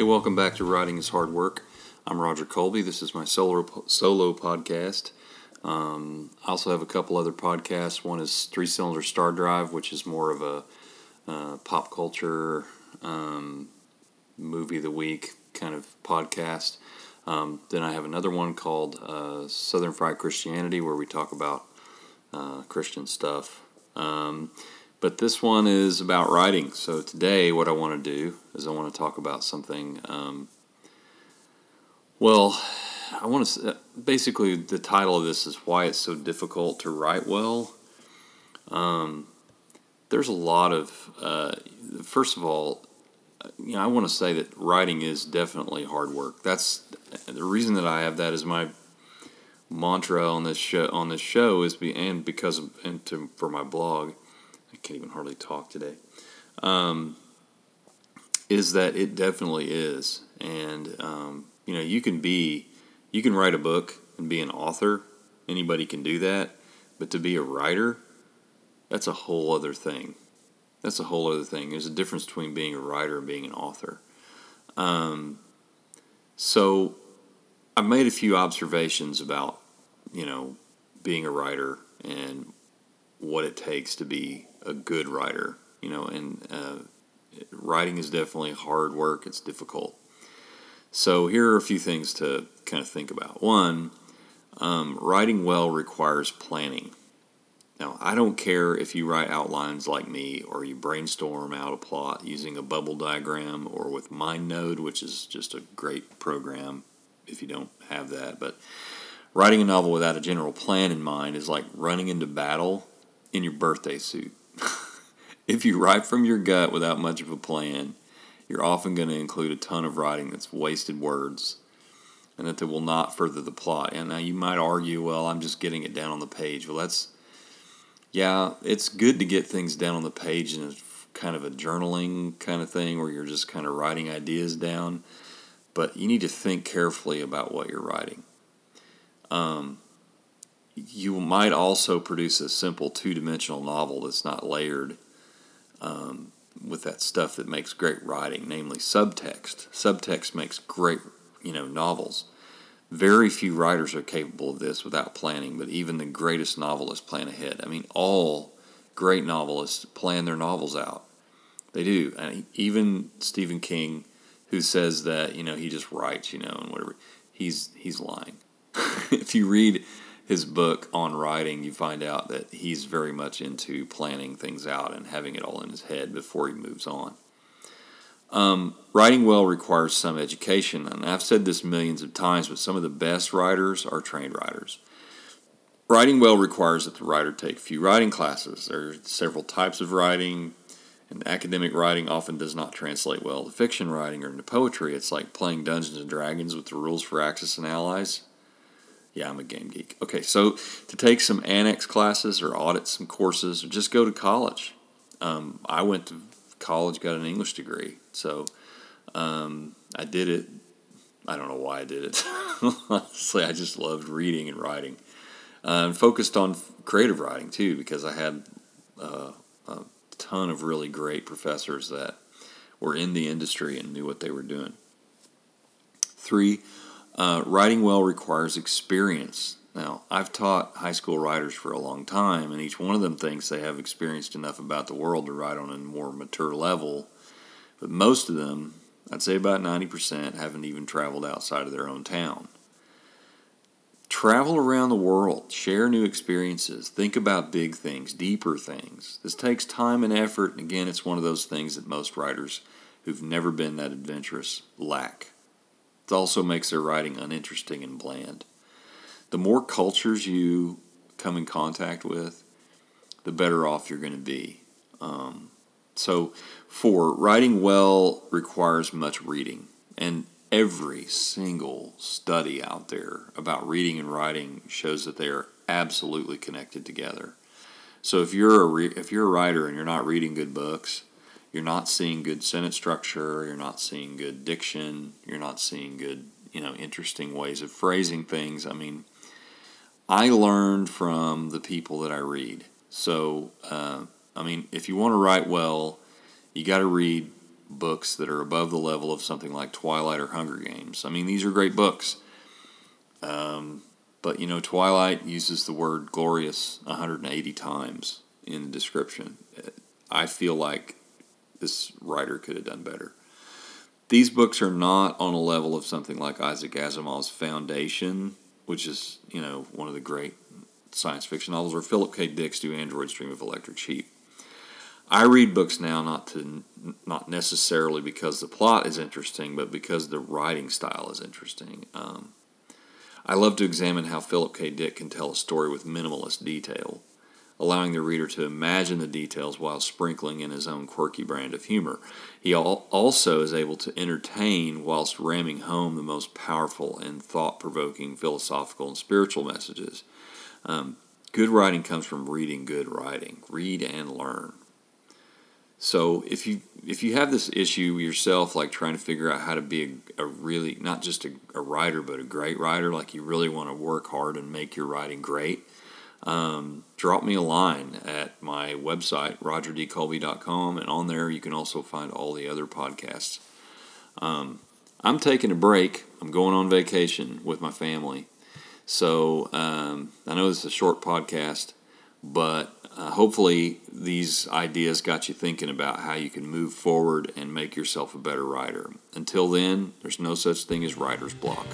Hey, welcome back to Writing is Hard Work. I'm Roger Colby. This is my solo solo podcast. Um, I also have a couple other podcasts. One is Three Cylinder Star Drive, which is more of a uh, pop culture um, movie of the week kind of podcast. Um, then I have another one called uh, Southern Fried Christianity, where we talk about uh, Christian stuff. Um, but this one is about writing. So today, what I want to do is I want to talk about something. Um, well, I want to basically the title of this is why it's so difficult to write well. Um, there's a lot of uh, first of all, you know, I want to say that writing is definitely hard work. That's the reason that I have that as my mantra on this show. On this show is be and because of, and to, for my blog, I can't even hardly talk today. Um, is that it definitely is, and um, you know, you can be, you can write a book and be an author. Anybody can do that, but to be a writer, that's a whole other thing. That's a whole other thing. There's a difference between being a writer and being an author. Um, so I've made a few observations about, you know, being a writer and what it takes to be a good writer. You know, and uh, writing is definitely hard work. It's difficult. So here are a few things to kind of think about. One, um, writing well requires planning. Now, I don't care if you write outlines like me or you brainstorm out a plot using a bubble diagram or with MindNode, which is just a great program if you don't have that. But writing a novel without a general plan in mind is like running into battle in your birthday suit. If you write from your gut without much of a plan, you're often going to include a ton of writing that's wasted words and that they will not further the plot. And now you might argue, well, I'm just getting it down on the page. Well, that's yeah, it's good to get things down on the page in a kind of a journaling kind of thing where you're just kind of writing ideas down, but you need to think carefully about what you're writing. Um, you might also produce a simple two dimensional novel that's not layered um, with that stuff that makes great writing, namely subtext. Subtext makes great, you know, novels. Very few writers are capable of this without planning, but even the greatest novelists plan ahead. I mean, all great novelists plan their novels out. They do. And even Stephen King, who says that, you know, he just writes, you know, and whatever, he's he's lying. if you read his book on writing, you find out that he's very much into planning things out and having it all in his head before he moves on. Um, writing well requires some education, and I've said this millions of times, but some of the best writers are trained writers. Writing well requires that the writer take a few writing classes. There are several types of writing, and academic writing often does not translate well to fiction writing or into poetry. It's like playing Dungeons and Dragons with the rules for Axis and Allies. Yeah, I'm a game geek. Okay, so to take some annex classes or audit some courses, or just go to college. Um, I went to college, got an English degree. So um, I did it. I don't know why I did it. Honestly, I just loved reading and writing. Uh, and focused on creative writing too, because I had uh, a ton of really great professors that were in the industry and knew what they were doing. Three, uh, writing well requires experience. Now, I've taught high school writers for a long time, and each one of them thinks they have experienced enough about the world to write on a more mature level. But most of them, I'd say about 90%, haven't even traveled outside of their own town. Travel around the world, share new experiences, think about big things, deeper things. This takes time and effort, and again, it's one of those things that most writers who've never been that adventurous lack. It also makes their writing uninteresting and bland the more cultures you come in contact with, the better off you're going to be. Um, so, for writing well requires much reading, and every single study out there about reading and writing shows that they are absolutely connected together. So, if you're a re- if you're a writer and you're not reading good books, you're not seeing good sentence structure, you're not seeing good diction, you're not seeing good, you know, interesting ways of phrasing things. I mean, I learned from the people that I read. So, uh, I mean, if you want to write well, you got to read books that are above the level of something like Twilight or Hunger Games. I mean, these are great books. Um, but you know, Twilight uses the word glorious 180 times in the description. I feel like this writer could have done better. These books are not on a level of something like Isaac Asimov's Foundation, which is, you know, one of the great science fiction novels, or Philip K. Dick's Do Androids Dream of Electric Sheep. I read books now not to not necessarily because the plot is interesting, but because the writing style is interesting. Um, I love to examine how Philip K. Dick can tell a story with minimalist detail allowing the reader to imagine the details while sprinkling in his own quirky brand of humor. He also is able to entertain whilst ramming home the most powerful and thought provoking philosophical and spiritual messages. Um, good writing comes from reading good writing. Read and learn. So if you if you have this issue yourself, like trying to figure out how to be a, a really not just a, a, writer but a great writer, like you really want to work hard and make your writing great, um, drop me a line at my website, rogerdcolby.com, and on there you can also find all the other podcasts. Um, I'm taking a break. I'm going on vacation with my family. So um, I know this is a short podcast, but uh, hopefully these ideas got you thinking about how you can move forward and make yourself a better writer. Until then, there's no such thing as writer's block.